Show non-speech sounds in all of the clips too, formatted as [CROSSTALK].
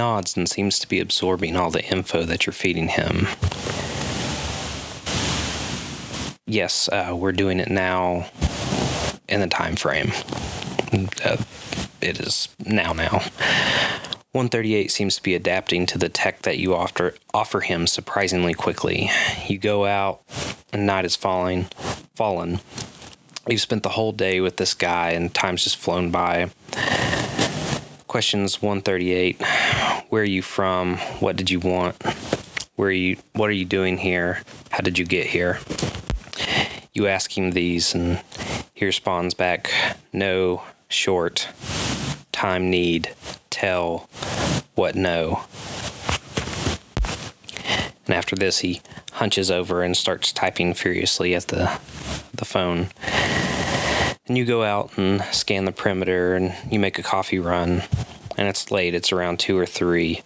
nods and seems to be absorbing all the info that you're feeding him. Yes, uh, we're doing it now in the time frame. Uh, it is now now. 138 seems to be adapting to the tech that you offer offer him surprisingly quickly. You go out and night is falling fallen. You've spent the whole day with this guy and time's just flown by. Questions 138. Where are you from? What did you want? Where are you what are you doing here? How did you get here? You ask him these and he responds back, no, short, time need, tell, what no. And after this, he hunches over and starts typing furiously at the, the phone. And you go out and scan the perimeter and you make a coffee run. And it's late, it's around two or three.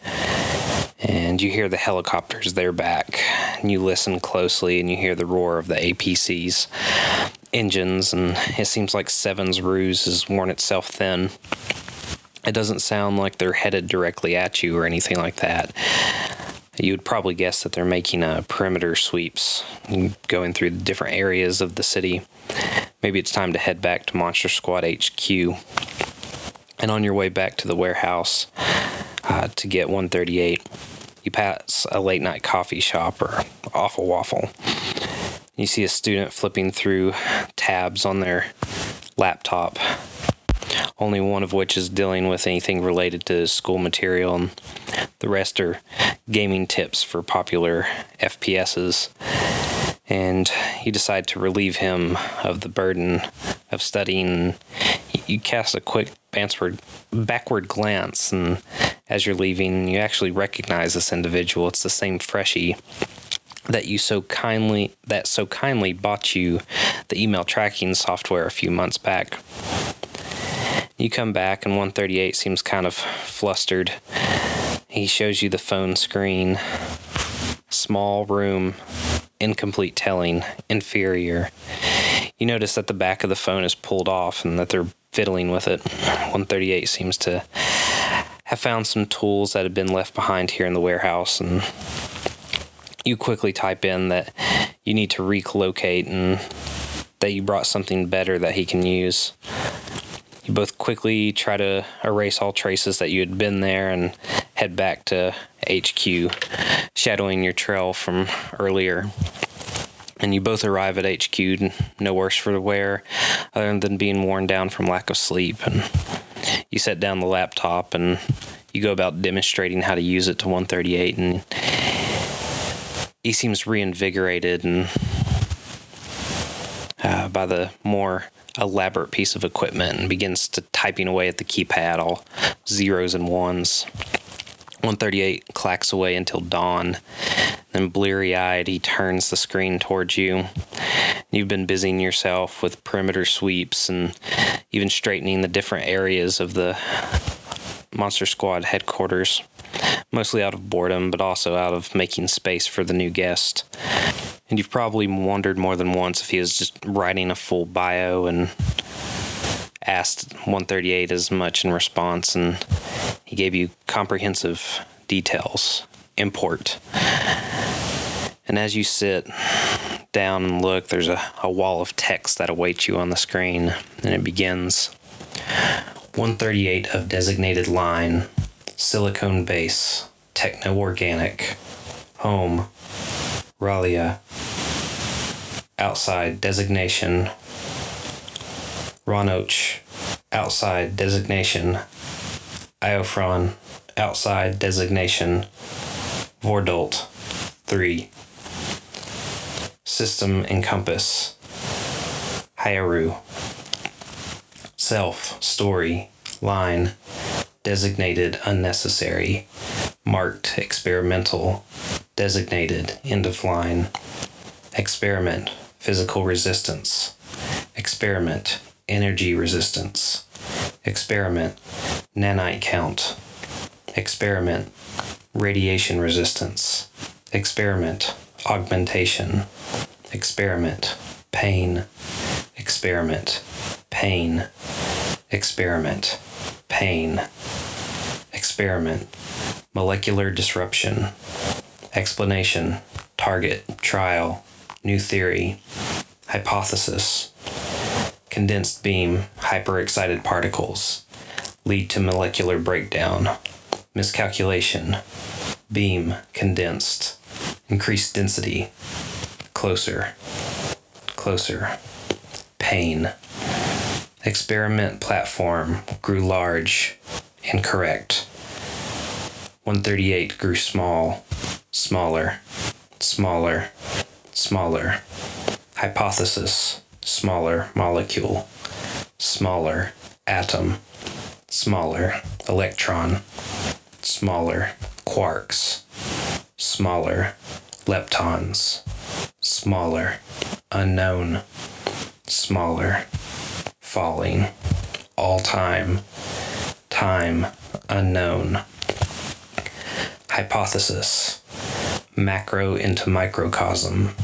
And you hear the helicopters, they're back. And you listen closely and you hear the roar of the APC's engines. And it seems like Seven's ruse has worn itself thin. It doesn't sound like they're headed directly at you or anything like that. You would probably guess that they're making a perimeter sweeps, mm, going through the different areas of the city. Maybe it's time to head back to Monster Squad HQ. And on your way back to the warehouse uh, to get 138, you pass a late night coffee shop or Awful Waffle. You see a student flipping through tabs on their laptop only one of which is dealing with anything related to school material, and the rest are gaming tips for popular FPSs. And you decide to relieve him of the burden of studying. You cast a quick backward, backward glance, and as you're leaving, you actually recognize this individual. It's the same freshie that you so kindly that so kindly bought you the email tracking software a few months back. You come back, and 138 seems kind of flustered. He shows you the phone screen. Small room, incomplete telling, inferior. You notice that the back of the phone is pulled off and that they're fiddling with it. 138 seems to have found some tools that had been left behind here in the warehouse and you quickly type in that you need to relocate and that you brought something better that he can use. You both quickly try to erase all traces that you had been there and head back to HQ, shadowing your trail from earlier. And you both arrive at HQ, no worse for the wear, other than being worn down from lack of sleep. And you set down the laptop and you go about demonstrating how to use it to 138. And he seems reinvigorated and uh, by the more elaborate piece of equipment and begins to typing away at the keypad, all zeros and ones. 138 clacks away until dawn. Then, bleary eyed, he turns the screen towards you. You've been busying yourself with perimeter sweeps and even straightening the different areas of the Monster Squad headquarters, mostly out of boredom, but also out of making space for the new guest. And you've probably wondered more than once if he was just writing a full bio and asked 138 as much in response, and he gave you comprehensive details. Import. And as you sit down and look, there's a, a wall of text that awaits you on the screen, and it begins 138 of designated line, silicone base, techno organic, home, Ralia, outside designation, Ronoch, outside designation, Iofron, outside designation, Vordolt, 3. System Encompass, Hyaru, Self, Story, Line, Designated Unnecessary, Marked Experimental, Designated End of Line, Experiment, Physical Resistance, Experiment, Energy Resistance, Experiment, Nanite Count, Experiment, Radiation Resistance, Experiment, Augmentation, Experiment, Pain, Experiment, Pain, Experiment, Pain, Experiment, molecular disruption, explanation, target, trial, new theory, hypothesis, condensed beam, hyperexcited particles, lead to molecular breakdown, miscalculation, beam, condensed, increased density, closer, closer, pain. Experiment platform grew large, incorrect. 138 grew small, smaller, smaller, smaller. Hypothesis, smaller molecule, smaller atom, smaller electron, smaller quarks, smaller leptons, smaller unknown, smaller falling, all time, time unknown. Hypothesis, macro into microcosm,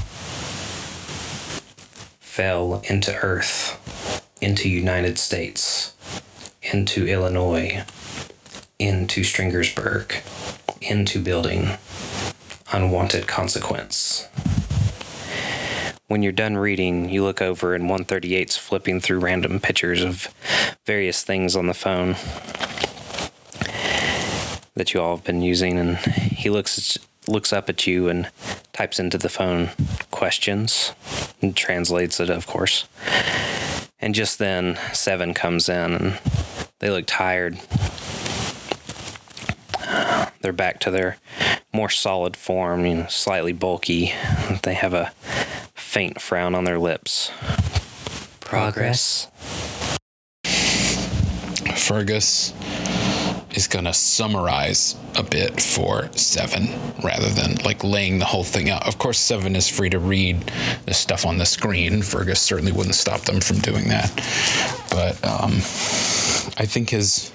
fell into Earth, into United States, into Illinois, into Stringersburg, into building, unwanted consequence. When you're done reading, you look over and 138's flipping through random pictures of various things on the phone that you all have been using, and he looks looks up at you and types into the phone questions and translates it, of course. And just then, Seven comes in and they look tired. They're back to their more solid form, you know, slightly bulky. They have a faint frown on their lips. Progress. Fergus is going to summarize a bit for Seven rather than like laying the whole thing out. Of course, Seven is free to read the stuff on the screen. Fergus certainly wouldn't stop them from doing that. But um, I think his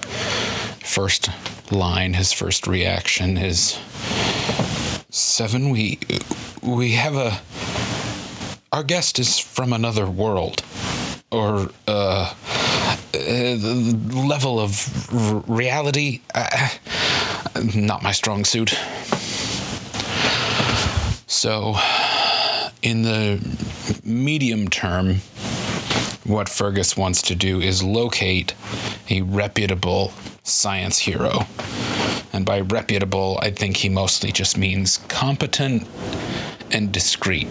first line, his first reaction is Seven, we we have a our guest is from another world or uh, uh, the level of r- reality uh, not my strong suit. So in the medium term what fergus wants to do is locate a reputable science hero. And by reputable i think he mostly just means competent and discreet.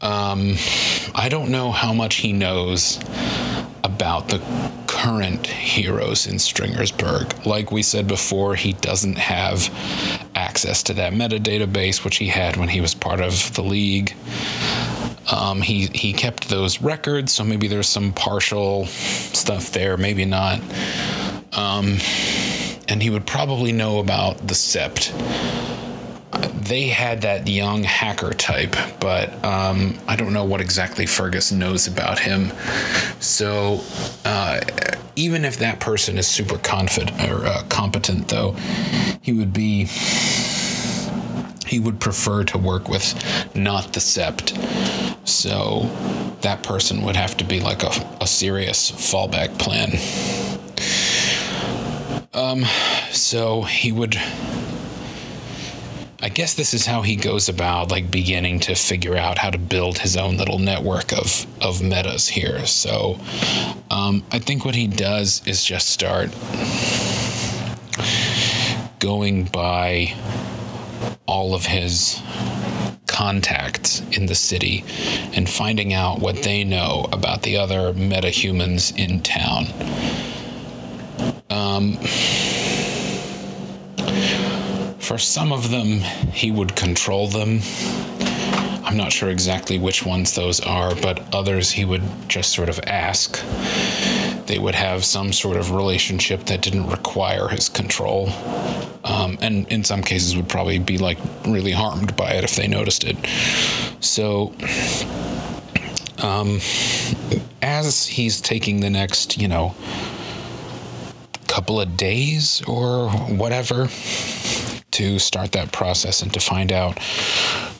Um, I don't know how much he knows about the current heroes in Stringersburg. Like we said before, he doesn't have access to that metadatabase, which he had when he was part of the league. Um, he he kept those records, so maybe there's some partial stuff there, maybe not. Um, and he would probably know about the Sept they had that young hacker type, but um, I don't know what exactly Fergus knows about him. So uh, even if that person is super confident or uh, competent, though, he would be he would prefer to work with not the sept so that person would have to be like a, a serious fallback plan um so he would I guess this is how he goes about like beginning to figure out how to build his own little network of of metas here. So um, I think what he does is just start going by all of his contacts in the city and finding out what they know about the other metahumans in town. Um, for some of them, he would control them. I'm not sure exactly which ones those are, but others he would just sort of ask. They would have some sort of relationship that didn't require his control. Um, and in some cases would probably be like really harmed by it if they noticed it. So, um, as he's taking the next, you know, couple of days or whatever, to start that process and to find out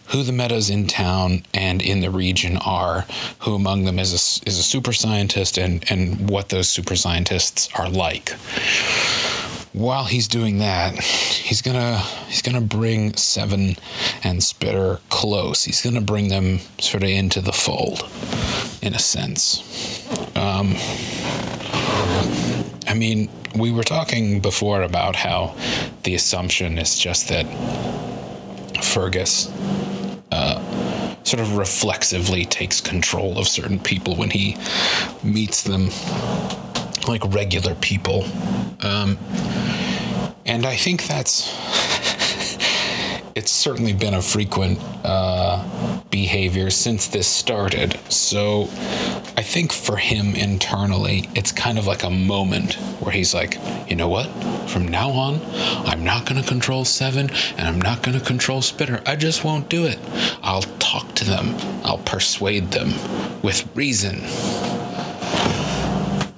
who the metas in town and in the region are, who among them is a, is a super scientist, and, and what those super scientists are like. while he's doing that, he's gonna he's gonna bring Seven and Spitter close. He's gonna bring them sort of into the fold, in a sense. Um, I mean, we were talking before about how the assumption is just that Fergus uh, sort of reflexively takes control of certain people when he meets them like regular people. Um, and I think that's [LAUGHS] it's certainly been a frequent uh, behavior since this started. So I think for him internally, it's kind of like a moment where he's like, you know what? From now on, I'm not going to control Seven and I'm not going to control Spitter. I just won't do it. I'll talk to them, I'll persuade them with reason.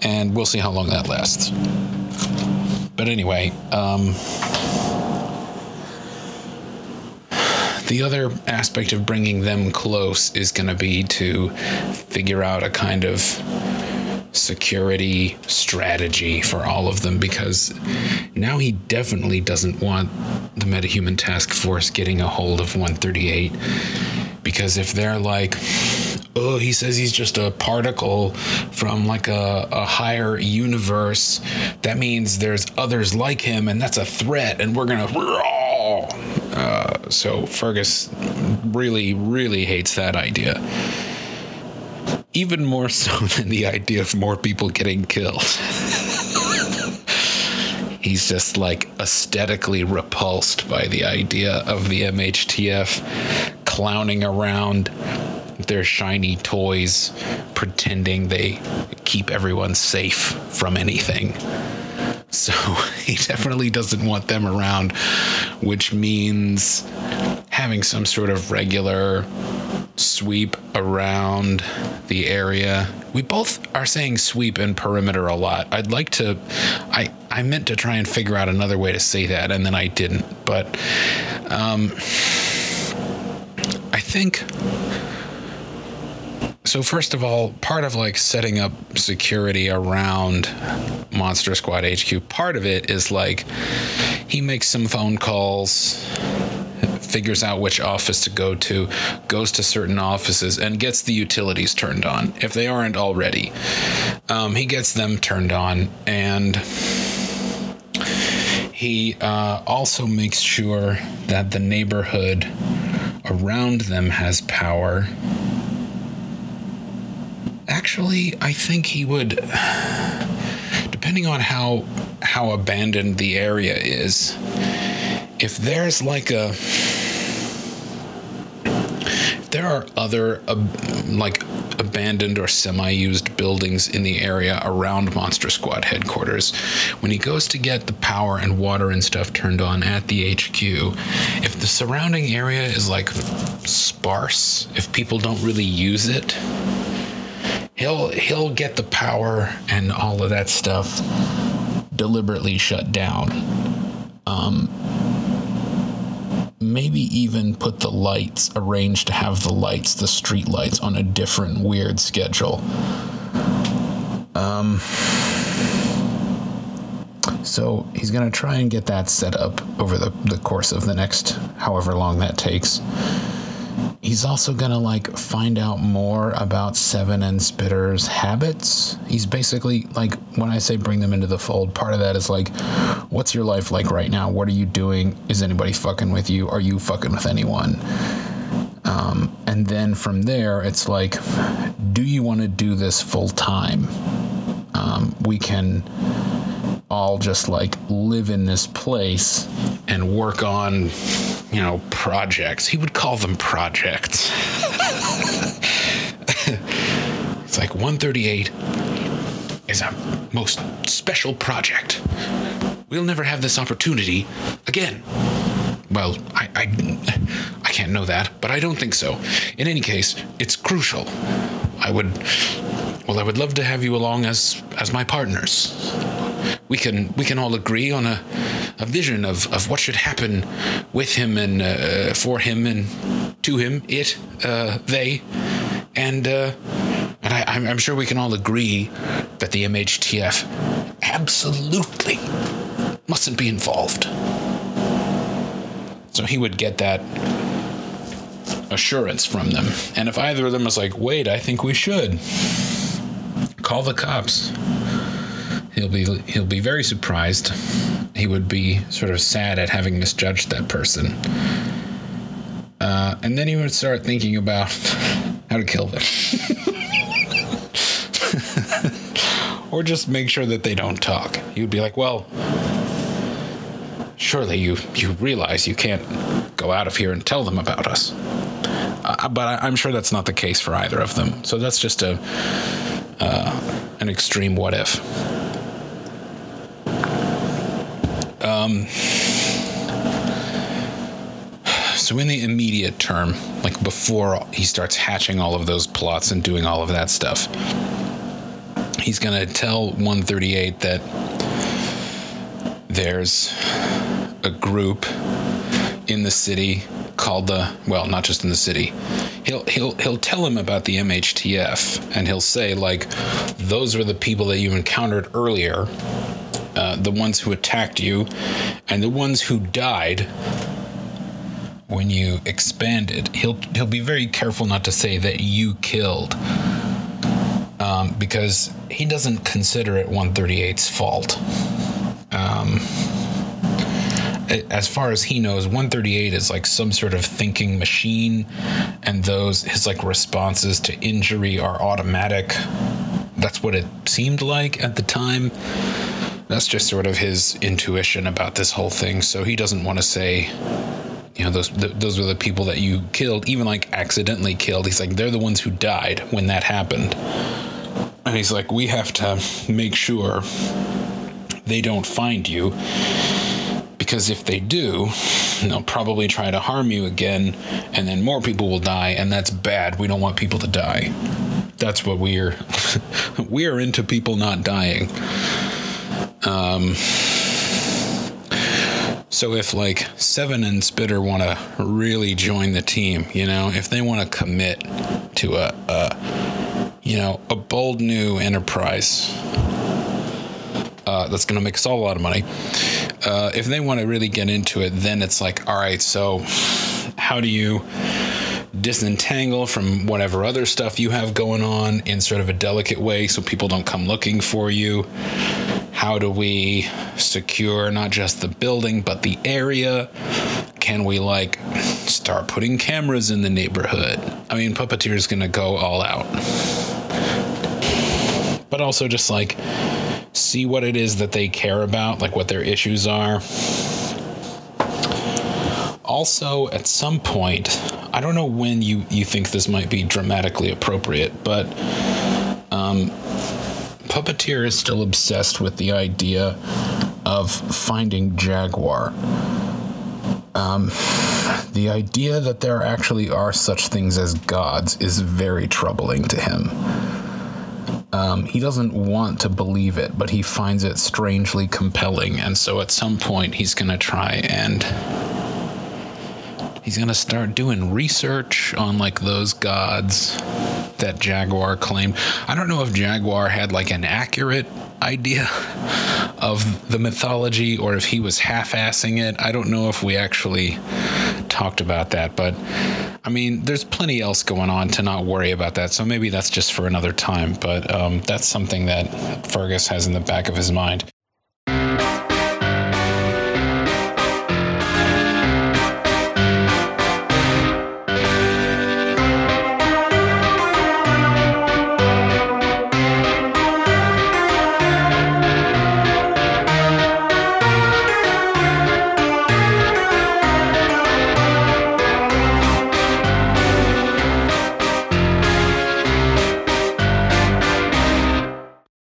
And we'll see how long that lasts. But anyway, um, the other aspect of bringing them close is going to be to figure out a kind of security strategy for all of them because now he definitely doesn't want the metahuman task force getting a hold of 138 because if they're like oh he says he's just a particle from like a, a higher universe that means there's others like him and that's a threat and we're gonna uh, so Fergus really, really hates that idea. Even more so [LAUGHS] than the idea of more people getting killed. [LAUGHS] He's just like aesthetically repulsed by the idea of the MHTF clowning around their shiny toys, pretending they keep everyone safe from anything. He definitely doesn't want them around, which means having some sort of regular sweep around the area. We both are saying sweep and perimeter a lot. I'd like to I I meant to try and figure out another way to say that and then I didn't. But um I think so first of all, part of like setting up security around Monster Squad HQ, part of it is like he makes some phone calls, figures out which office to go to, goes to certain offices, and gets the utilities turned on if they aren't already. Um, he gets them turned on, and he uh, also makes sure that the neighborhood around them has power actually, I think he would, depending on how how abandoned the area is. If there's like a, if there are other like abandoned or semi-used buildings in the area around Monster Squad headquarters, when he goes to get the power and water and stuff turned on at the HQ, if the surrounding area is like sparse, if people don't really use it he'll he'll get the power and all of that stuff deliberately shut down. Um, maybe even put the lights arranged to have the lights, the street lights, on a different weird schedule. Um, so he's going to try and get that set up over the, the course of the next however long that takes he's also gonna like find out more about Seven and Spitter's habits. He's basically like when I say bring them into the fold, part of that is like, what's your life like right now? What are you doing? Is anybody fucking with you? Are you fucking with anyone? Um, and then from there, it's like, do you want to do this full time? Um, we can all just like live in this place and work on, you know, projects. He would call them projects. [LAUGHS] it's like 138 is a most special project. We'll never have this opportunity again. Well, I, I, I can't know that, but I don't think so. In any case, it's crucial. I would, well, I would love to have you along as as my partners we can we can all agree on a, a vision of, of what should happen with him and uh, for him and to him, it, uh, they, and uh, and I, I'm, I'm sure we can all agree that the MHTF absolutely mustn't be involved. So he would get that assurance from them. And if either of them was like, wait, I think we should, call the cops. He'll be he'll be very surprised. He would be sort of sad at having misjudged that person. Uh, and then he would start thinking about how to kill them. [LAUGHS] or just make sure that they don't talk. He would be like, well, surely you, you realize you can't go out of here and tell them about us. Uh, but I, am sure that's not the case for either of them. So that's just a uh, an extreme what if. Um, so in the immediate term, like before he starts hatching all of those plots and doing all of that stuff, he's going to tell 138 that there's a group in the city called the well, not just in the city. He'll he'll he'll tell him about the MHTF and he'll say like those were the people that you encountered earlier, uh, the ones who attacked you, and the ones who died when you expanded. He'll he'll be very careful not to say that you killed. Um, because he doesn't consider it 138's fault. Um, as far as he knows, 138 is like some sort of thinking machine, and those his like responses to injury are automatic. That's what it seemed like at the time. That's just sort of his intuition about this whole thing. So he doesn't want to say, you know, those th- those were the people that you killed, even like accidentally killed. He's like, they're the ones who died when that happened. And he's like, we have to make sure they don't find you because if they do, they'll probably try to harm you again, and then more people will die, and that's bad. We don't want people to die. That's what we're [LAUGHS] we're into people not dying. Um, so if like Seven and Spitter want to really join the team, you know, if they want to commit to a, a you know a bold new enterprise uh, that's going to make us all a lot of money uh, if they want to really get into it, then it's like, all right, so how do you disentangle from whatever other stuff you have going on in sort of a delicate way so people don't come looking for you? How do we secure not just the building but the area? Can we like start putting cameras in the neighborhood? I mean, Puppeteer is to go all out. But also just like see what it is that they care about, like what their issues are. Also, at some point, I don't know when you, you think this might be dramatically appropriate, but um, Puppeteer is still obsessed with the idea of finding Jaguar. Um, the idea that there actually are such things as gods is very troubling to him. Um, he doesn't want to believe it, but he finds it strangely compelling. And so at some point, he's going to try and. He's going to start doing research on like those gods that Jaguar claimed. I don't know if Jaguar had like an accurate idea of the mythology or if he was half assing it. I don't know if we actually talked about that, but I mean, there's plenty else going on to not worry about that. So maybe that's just for another time. But um, that's something that Fergus has in the back of his mind.